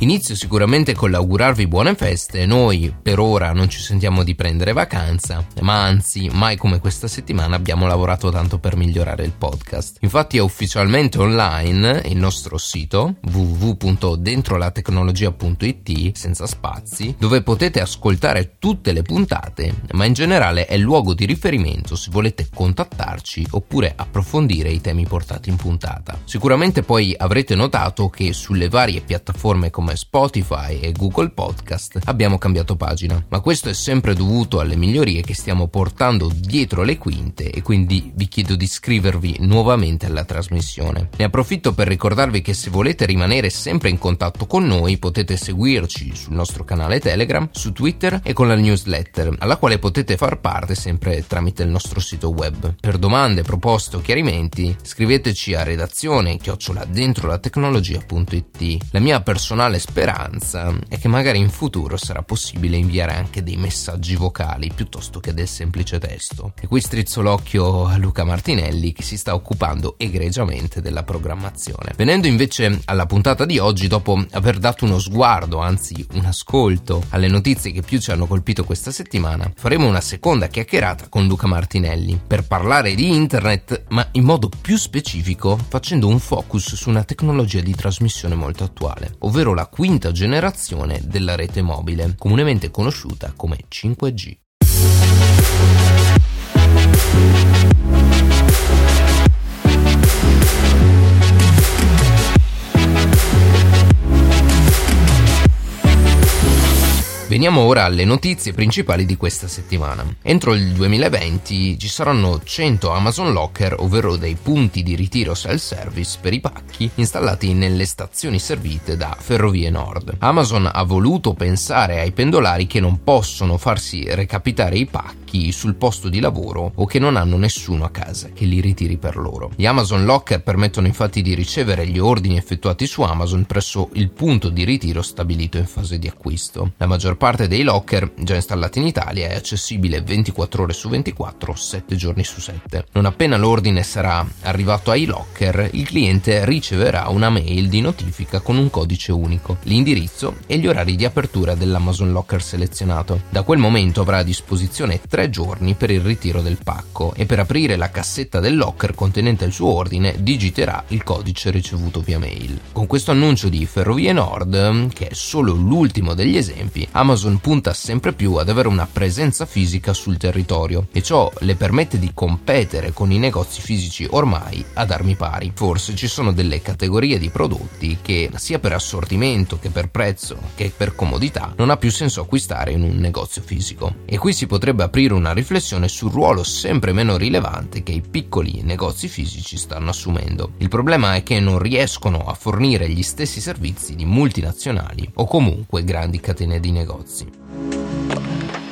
Inizio sicuramente con l'augurarvi buone feste, noi per ora non ci sentiamo di prendere vacanza, ma anzi mai come questa settimana abbiamo lavorato tanto per migliorare il podcast. Infatti è ufficialmente online il nostro sito www.dentrolatecnologia.it senza spazi, dove potete ascoltare tutte le puntate, ma in generale è il luogo di riferimento se volete contattarci oppure approfondire i temi portati in puntata. Sicuramente poi avrete notato che sulle varie piattaforme come come Spotify e Google Podcast abbiamo cambiato pagina, ma questo è sempre dovuto alle migliorie che stiamo portando dietro le quinte e quindi vi chiedo di iscrivervi nuovamente alla trasmissione. Ne approfitto per ricordarvi che se volete rimanere sempre in contatto con noi potete seguirci sul nostro canale Telegram, su Twitter e con la newsletter, alla quale potete far parte sempre tramite il nostro sito web. Per domande, proposte o chiarimenti scriveteci a redazione chiocciola dentro la tecnologia.it. La mia personale principale speranza è che magari in futuro sarà possibile inviare anche dei messaggi vocali piuttosto che del semplice testo. E qui strizzo l'occhio a Luca Martinelli che si sta occupando egregiamente della programmazione. Venendo invece alla puntata di oggi, dopo aver dato uno sguardo, anzi un ascolto alle notizie che più ci hanno colpito questa settimana, faremo una seconda chiacchierata con Luca Martinelli per parlare di internet, ma in modo più specifico facendo un focus su una tecnologia di trasmissione molto attuale, ovvero la quinta generazione della rete mobile, comunemente conosciuta come 5G. Veniamo ora alle notizie principali di questa settimana. Entro il 2020 ci saranno 100 Amazon Locker, ovvero dei punti di ritiro self-service per i pacchi installati nelle stazioni servite da Ferrovie Nord. Amazon ha voluto pensare ai pendolari che non possono farsi recapitare i pacchi sul posto di lavoro o che non hanno nessuno a casa che li ritiri per loro. Gli Amazon Locker permettono infatti di ricevere gli ordini effettuati su Amazon presso il punto di ritiro stabilito in fase di acquisto. La maggior parte dei locker già installati in Italia è accessibile 24 ore su 24, 7 giorni su 7. Non appena l'ordine sarà arrivato ai locker, il cliente riceverà una mail di notifica con un codice unico, l'indirizzo e gli orari di apertura dell'Amazon Locker selezionato. Da quel momento avrà a disposizione 3 giorni per il ritiro del pacco e per aprire la cassetta del locker contenente il suo ordine digiterà il codice ricevuto via mail. Con questo annuncio di Ferrovie Nord, che è solo l'ultimo degli esempi, Amazon punta sempre più ad avere una presenza fisica sul territorio e ciò le permette di competere con i negozi fisici ormai ad armi pari. Forse ci sono delle categorie di prodotti che sia per assortimento che per prezzo che per comodità non ha più senso acquistare in un negozio fisico. E qui si potrebbe aprire una riflessione sul ruolo sempre meno rilevante che i piccoli negozi fisici stanno assumendo. Il problema è che non riescono a fornire gli stessi servizi di multinazionali o comunque grandi catene di negozi.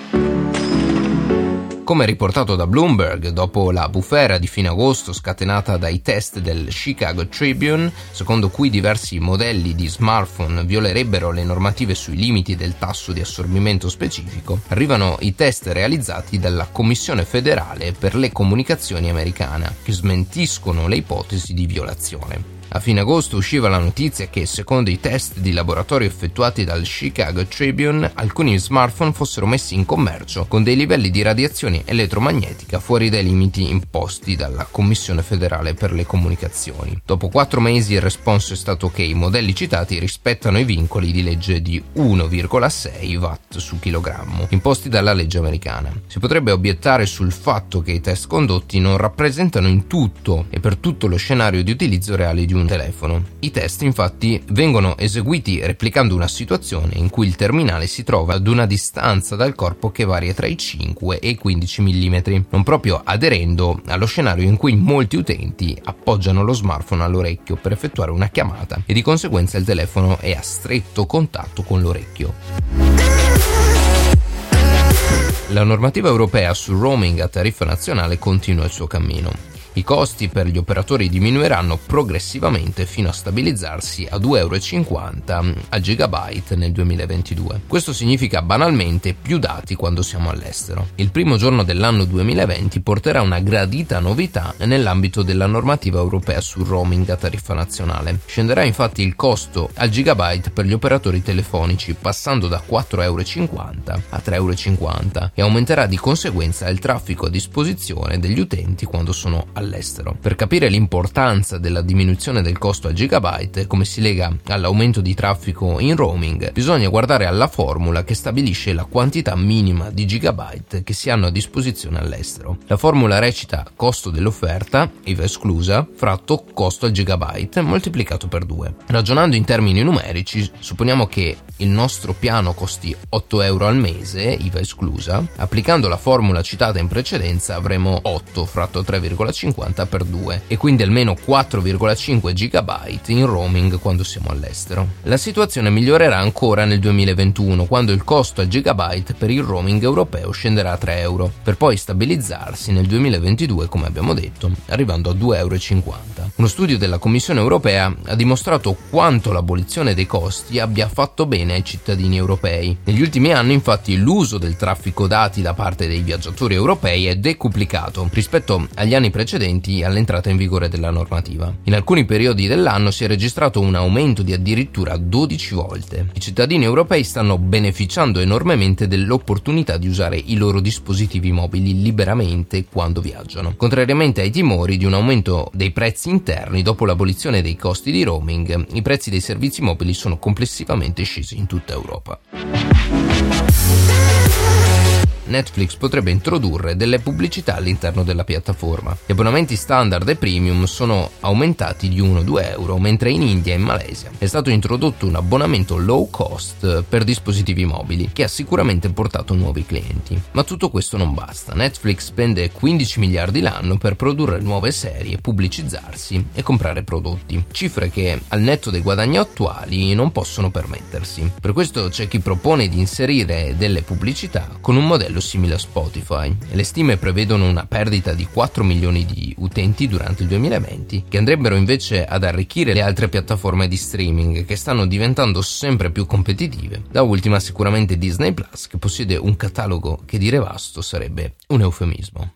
Come riportato da Bloomberg, dopo la bufera di fine agosto scatenata dai test del Chicago Tribune, secondo cui diversi modelli di smartphone violerebbero le normative sui limiti del tasso di assorbimento specifico, arrivano i test realizzati dalla Commissione federale per le comunicazioni americana, che smentiscono le ipotesi di violazione. A fine agosto usciva la notizia che, secondo i test di laboratorio effettuati dal Chicago Tribune, alcuni smartphone fossero messi in commercio con dei livelli di radiazione elettromagnetica fuori dai limiti imposti dalla Commissione federale per le comunicazioni. Dopo quattro mesi il responso è stato che i modelli citati rispettano i vincoli di legge di 1,6 watt su chilogrammo, imposti dalla legge americana. Si potrebbe obiettare sul fatto che i test condotti non rappresentano in tutto e per tutto lo scenario di utilizzo reale di un un telefono. I test infatti vengono eseguiti replicando una situazione in cui il terminale si trova ad una distanza dal corpo che varia tra i 5 e i 15 mm, non proprio aderendo allo scenario in cui molti utenti appoggiano lo smartphone all'orecchio per effettuare una chiamata e di conseguenza il telefono è a stretto contatto con l'orecchio. La normativa europea sul roaming a tariffa nazionale continua il suo cammino. I costi per gli operatori diminuiranno progressivamente fino a stabilizzarsi a 2,50 euro al gigabyte nel 2022. Questo significa banalmente più dati quando siamo all'estero. Il primo giorno dell'anno 2020 porterà una gradita novità nell'ambito della normativa europea sul roaming a tariffa nazionale. Scenderà infatti il costo al gigabyte per gli operatori telefonici passando da 4,50 euro a 3,50 euro e aumenterà di conseguenza il traffico a disposizione degli utenti quando sono all'estero all'estero. Per capire l'importanza della diminuzione del costo a gigabyte, come si lega all'aumento di traffico in roaming, bisogna guardare alla formula che stabilisce la quantità minima di gigabyte che si hanno a disposizione all'estero. La formula recita costo dell'offerta, IVA esclusa, fratto costo al gigabyte moltiplicato per 2. Ragionando in termini numerici, supponiamo che il nostro piano costi 8 euro al mese, IVA esclusa, applicando la formula citata in precedenza avremo 8 fratto 3,5 e quindi almeno 4,5 GB in roaming quando siamo all'estero. La situazione migliorerà ancora nel 2021 quando il costo al gigabyte per il roaming europeo scenderà a 3 euro, per poi stabilizzarsi nel 2022 come abbiamo detto, arrivando a 2,50 euro. Uno studio della Commissione europea ha dimostrato quanto l'abolizione dei costi abbia fatto bene ai cittadini europei. Negli ultimi anni infatti l'uso del traffico dati da parte dei viaggiatori europei è decuplicato rispetto agli anni precedenti all'entrata in vigore della normativa. In alcuni periodi dell'anno si è registrato un aumento di addirittura 12 volte. I cittadini europei stanno beneficiando enormemente dell'opportunità di usare i loro dispositivi mobili liberamente quando viaggiano, contrariamente ai timori di un aumento dei prezzi interni dopo l'abolizione dei costi di roaming. I prezzi dei servizi mobili sono complessivamente scesi in tutta Europa. Netflix potrebbe introdurre delle pubblicità all'interno della piattaforma. Gli abbonamenti standard e premium sono aumentati di 1-2 euro, mentre in India e in Malesia è stato introdotto un abbonamento low cost per dispositivi mobili che ha sicuramente portato nuovi clienti. Ma tutto questo non basta. Netflix spende 15 miliardi l'anno per produrre nuove serie, pubblicizzarsi e comprare prodotti, cifre che al netto dei guadagni attuali non possono permettersi. Per questo c'è chi propone di inserire delle pubblicità con un modello simile a Spotify e le stime prevedono una perdita di 4 milioni di utenti durante il 2020 che andrebbero invece ad arricchire le altre piattaforme di streaming che stanno diventando sempre più competitive. Da ultima sicuramente Disney Plus che possiede un catalogo che dire vasto sarebbe un eufemismo.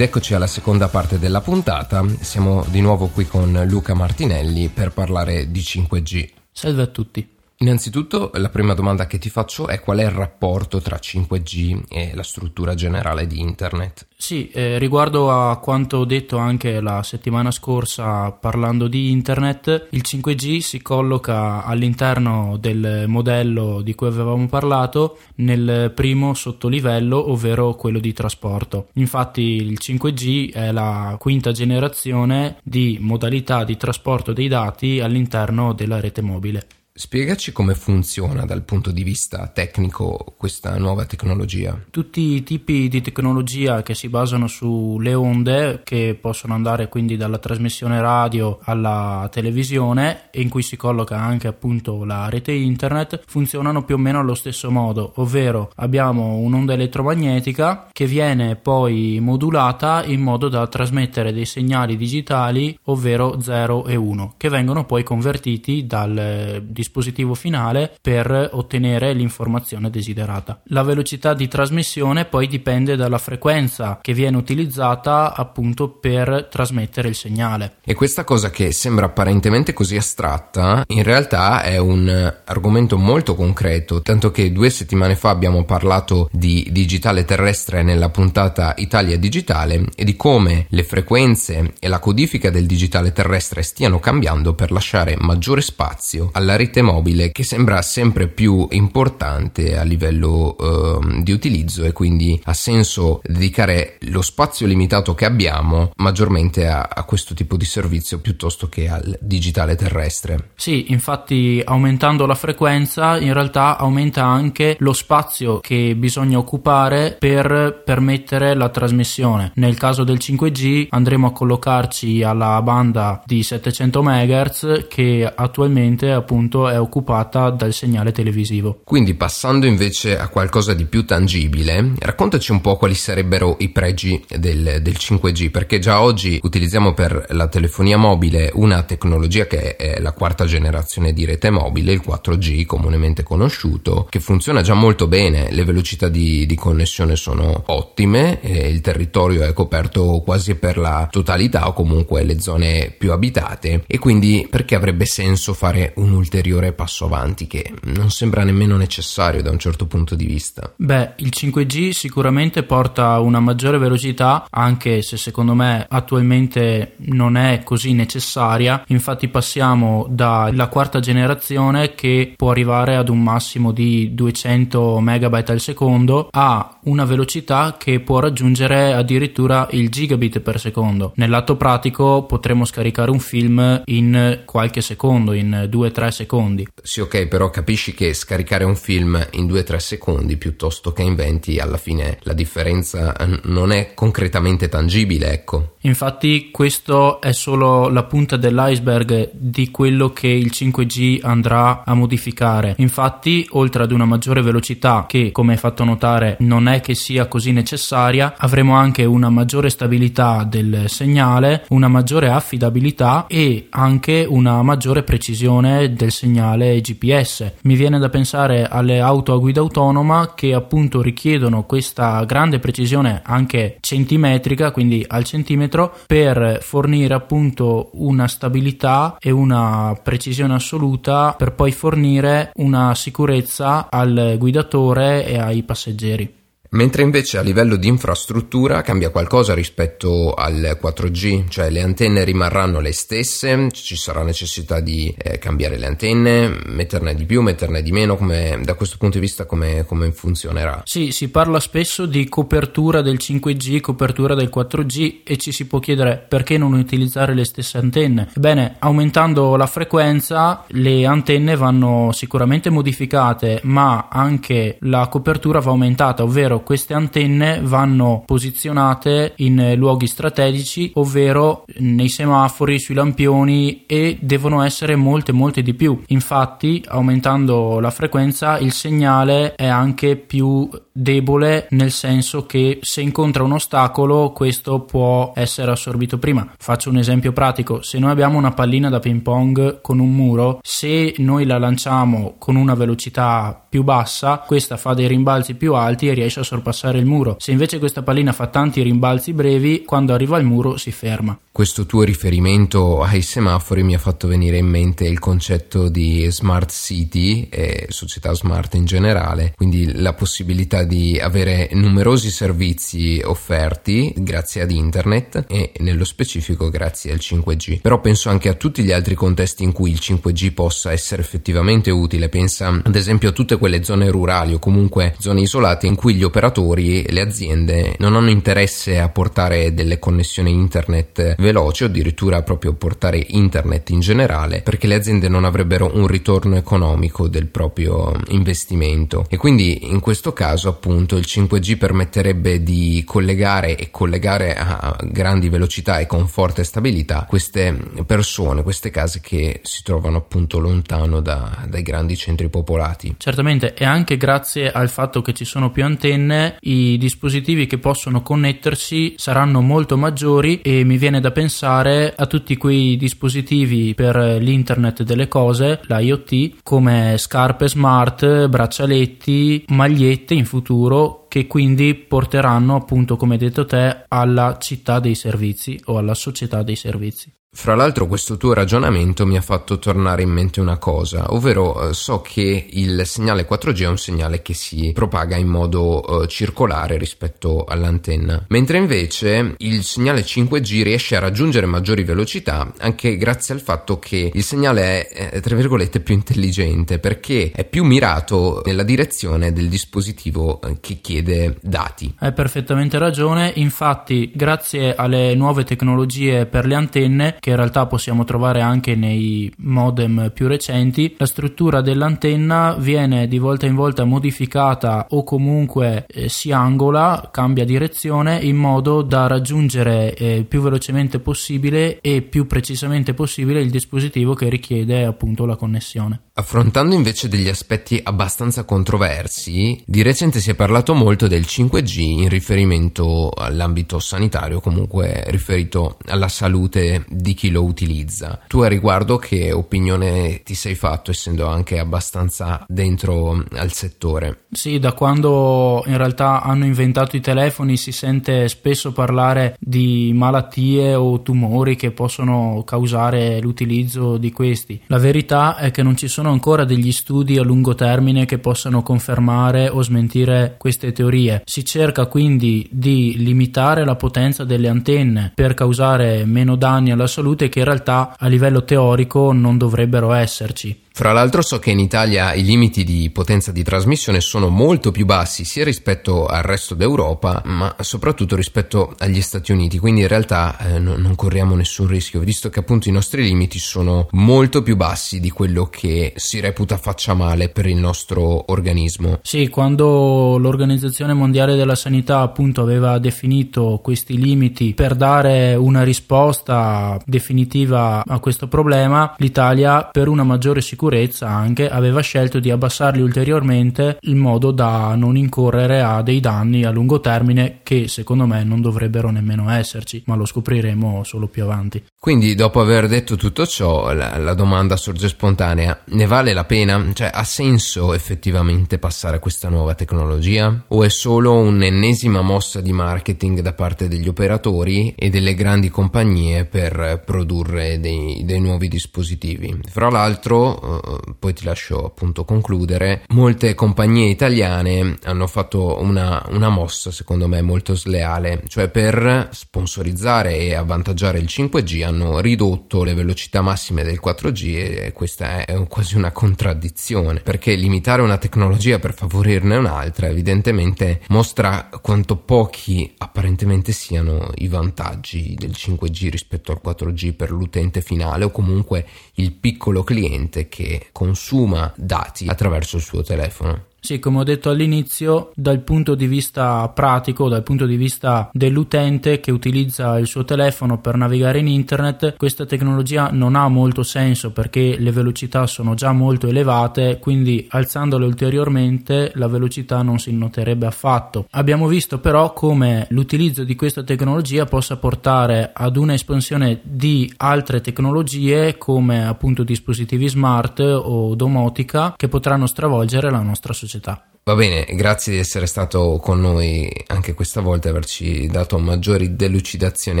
Eccoci alla seconda parte della puntata, siamo di nuovo qui con Luca Martinelli per parlare di 5G. Salve a tutti. Innanzitutto la prima domanda che ti faccio è qual è il rapporto tra 5G e la struttura generale di Internet? Sì, eh, riguardo a quanto detto anche la settimana scorsa parlando di Internet, il 5G si colloca all'interno del modello di cui avevamo parlato nel primo sottolivello, ovvero quello di trasporto. Infatti il 5G è la quinta generazione di modalità di trasporto dei dati all'interno della rete mobile. Spiegaci come funziona dal punto di vista tecnico questa nuova tecnologia. Tutti i tipi di tecnologia che si basano sulle onde, che possono andare quindi dalla trasmissione radio alla televisione e in cui si colloca anche appunto la rete internet, funzionano più o meno allo stesso modo, ovvero abbiamo un'onda elettromagnetica che viene poi modulata in modo da trasmettere dei segnali digitali, ovvero 0 e 1, che vengono poi convertiti dal dispositivo finale per ottenere l'informazione desiderata. La velocità di trasmissione poi dipende dalla frequenza che viene utilizzata appunto per trasmettere il segnale. E questa cosa che sembra apparentemente così astratta, in realtà è un argomento molto concreto, tanto che due settimane fa abbiamo parlato di digitale terrestre nella puntata Italia Digitale e di come le frequenze e la codifica del digitale terrestre stiano cambiando per lasciare maggiore spazio alla rete rete mobile che sembra sempre più importante a livello eh, di utilizzo e quindi ha senso dedicare lo spazio limitato che abbiamo maggiormente a, a questo tipo di servizio piuttosto che al digitale terrestre. Sì, infatti aumentando la frequenza in realtà aumenta anche lo spazio che bisogna occupare per permettere la trasmissione. Nel caso del 5G andremo a collocarci alla banda di 700 MHz che attualmente appunto è occupata dal segnale televisivo. Quindi passando invece a qualcosa di più tangibile, raccontaci un po' quali sarebbero i pregi del, del 5G, perché già oggi utilizziamo per la telefonia mobile una tecnologia che è la quarta generazione di rete mobile, il 4G comunemente conosciuto, che funziona già molto bene, le velocità di, di connessione sono ottime, il territorio è coperto quasi per la totalità o comunque le zone più abitate e quindi perché avrebbe senso fare un ulteriore passo avanti che non sembra nemmeno necessario da un certo punto di vista? Beh, il 5G sicuramente porta una maggiore velocità anche se secondo me attualmente non è così necessaria, infatti passiamo dalla quarta generazione che può arrivare ad un massimo di 200 MB al secondo a una velocità che può raggiungere addirittura il gigabit per secondo. Nel lato pratico potremo scaricare un film in qualche secondo, in 2-3 secondi. Sì, ok, però capisci che scaricare un film in 2-3 secondi piuttosto che in 20 alla fine la differenza non è concretamente tangibile, ecco. Infatti questo è solo la punta dell'iceberg di quello che il 5G andrà a modificare. Infatti, oltre ad una maggiore velocità che, come hai fatto notare, non è che sia così necessaria, avremo anche una maggiore stabilità del segnale, una maggiore affidabilità e anche una maggiore precisione del segnale GPS. Mi viene da pensare alle auto a guida autonoma che appunto richiedono questa grande precisione anche centimetrica, quindi al centimetro per fornire appunto una stabilità e una precisione assoluta per poi fornire una sicurezza al guidatore e ai passeggeri. Mentre invece a livello di infrastruttura cambia qualcosa rispetto al 4G, cioè le antenne rimarranno le stesse, ci sarà necessità di eh, cambiare le antenne, metterne di più, metterne di meno, come, da questo punto di vista come, come, funzionerà? Sì, si parla spesso di copertura del 5G, copertura del 4G e ci si può chiedere perché non utilizzare le stesse antenne. Ebbene, aumentando la frequenza le antenne vanno sicuramente modificate, ma anche la copertura va aumentata, ovvero queste antenne vanno posizionate in luoghi strategici, ovvero nei semafori, sui lampioni e devono essere molte molte di più. Infatti, aumentando la frequenza, il segnale è anche più debole nel senso che se incontra un ostacolo questo può essere assorbito prima. Faccio un esempio pratico, se noi abbiamo una pallina da ping pong con un muro, se noi la lanciamo con una velocità più bassa, questa fa dei rimbalzi più alti e riesce a sorpassare il muro. Se invece questa pallina fa tanti rimbalzi brevi, quando arriva al muro si ferma. Questo tuo riferimento ai semafori mi ha fatto venire in mente il concetto di smart city e società smart in generale, quindi la possibilità di avere numerosi servizi offerti grazie ad internet e nello specifico grazie al 5G. Però penso anche a tutti gli altri contesti in cui il 5G possa essere effettivamente utile. Pensa ad esempio a tutte quelle zone rurali o comunque zone isolate in cui gli operatori e le aziende non hanno interesse a portare delle connessioni internet veloci o addirittura proprio portare internet in generale perché le aziende non avrebbero un ritorno economico del proprio investimento e quindi in questo caso appunto il 5G permetterebbe di collegare e collegare a grandi velocità e con forte stabilità queste persone, queste case che si trovano appunto lontano da, dai grandi centri popolati. Certamente e anche grazie al fatto che ci sono più antenne i dispositivi che possono connettersi saranno molto maggiori e mi viene da pensare a tutti quei dispositivi per l'internet delle cose, l'IoT, come scarpe smart, braccialetti, magliette in futuro che quindi porteranno appunto come detto te alla città dei servizi o alla società dei servizi. Fra l'altro questo tuo ragionamento mi ha fatto tornare in mente una cosa, ovvero eh, so che il segnale 4G è un segnale che si propaga in modo eh, circolare rispetto all'antenna, mentre invece il segnale 5G riesce a raggiungere maggiori velocità anche grazie al fatto che il segnale è, tra virgolette, più intelligente perché è più mirato nella direzione del dispositivo eh, che chiede dati. Hai perfettamente ragione, infatti grazie alle nuove tecnologie per le antenne che in realtà possiamo trovare anche nei modem più recenti, la struttura dell'antenna viene di volta in volta modificata o comunque eh, si angola, cambia direzione in modo da raggiungere eh, più velocemente possibile e più precisamente possibile il dispositivo che richiede appunto la connessione. Affrontando invece degli aspetti abbastanza controversi, di recente si è parlato molto del 5G in riferimento all'ambito sanitario, comunque riferito alla salute di chi lo utilizza. Tu a riguardo che opinione ti sei fatto, essendo anche abbastanza dentro al settore? Sì, da quando in realtà hanno inventato i telefoni si sente spesso parlare di malattie o tumori che possono causare l'utilizzo di questi. La verità è che non ci sono ancora degli studi a lungo termine che possano confermare o smentire queste teorie. Si cerca quindi di limitare la potenza delle antenne per causare meno danni alla salute che in realtà a livello teorico non dovrebbero esserci. Fra l'altro so che in Italia i limiti di potenza di trasmissione sono molto più bassi sia rispetto al resto d'Europa ma soprattutto rispetto agli Stati Uniti quindi in realtà eh, no, non corriamo nessun rischio visto che appunto i nostri limiti sono molto più bassi di quello che si reputa faccia male per il nostro organismo. Sì, quando l'Organizzazione Mondiale della Sanità appunto aveva definito questi limiti per dare una risposta definitiva a questo problema l'Italia per una maggiore sicurezza sicurezza anche aveva scelto di abbassarli ulteriormente in modo da non incorrere a dei danni a lungo termine che secondo me non dovrebbero nemmeno esserci, ma lo scopriremo solo più avanti. Quindi dopo aver detto tutto ciò la, la domanda sorge spontanea, ne vale la pena? Cioè ha senso effettivamente passare a questa nuova tecnologia? O è solo un'ennesima mossa di marketing da parte degli operatori e delle grandi compagnie per produrre dei, dei nuovi dispositivi? Fra l'altro poi ti lascio appunto concludere, molte compagnie italiane hanno fatto una, una mossa secondo me molto sleale, cioè per sponsorizzare e avvantaggiare il 5G hanno ridotto le velocità massime del 4G e questa è quasi una contraddizione, perché limitare una tecnologia per favorirne un'altra evidentemente mostra quanto pochi apparentemente siano i vantaggi del 5G rispetto al 4G per l'utente finale o comunque il piccolo cliente che consuma dati attraverso il suo telefono. Sì, come ho detto all'inizio, dal punto di vista pratico, dal punto di vista dell'utente che utilizza il suo telefono per navigare in internet, questa tecnologia non ha molto senso perché le velocità sono già molto elevate, quindi alzandole ulteriormente la velocità non si noterebbe affatto. Abbiamo visto però come l'utilizzo di questa tecnologia possa portare ad una espansione di altre tecnologie come appunto dispositivi smart o domotica che potranno stravolgere la nostra società società. Va bene, grazie di essere stato con noi anche questa volta e averci dato maggiori delucidazioni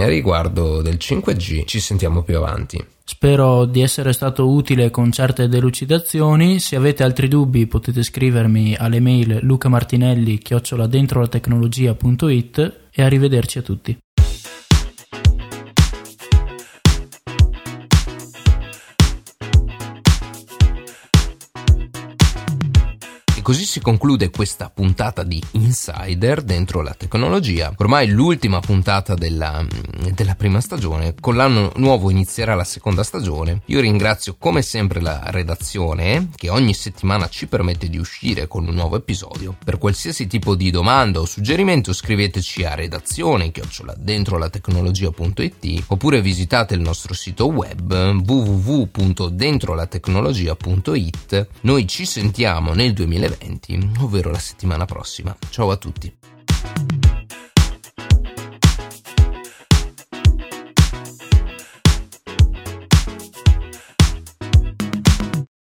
a riguardo del 5G. Ci sentiamo più avanti. Spero di essere stato utile con certe delucidazioni. Se avete altri dubbi potete scrivermi alle mail lucamartinelli chioccioladentrolatecnologia.it e arrivederci a tutti. Così si conclude questa puntata di Insider dentro la tecnologia. Ormai l'ultima puntata della, della, prima stagione. Con l'anno nuovo inizierà la seconda stagione. Io ringrazio come sempre la redazione che ogni settimana ci permette di uscire con un nuovo episodio. Per qualsiasi tipo di domanda o suggerimento scriveteci a redazione chiocciola dentro la tecnologia.it oppure visitate il nostro sito web www.dentrolatecnologia.it. Noi ci sentiamo nel 2020 eventi, ovvero la settimana prossima. Ciao a tutti.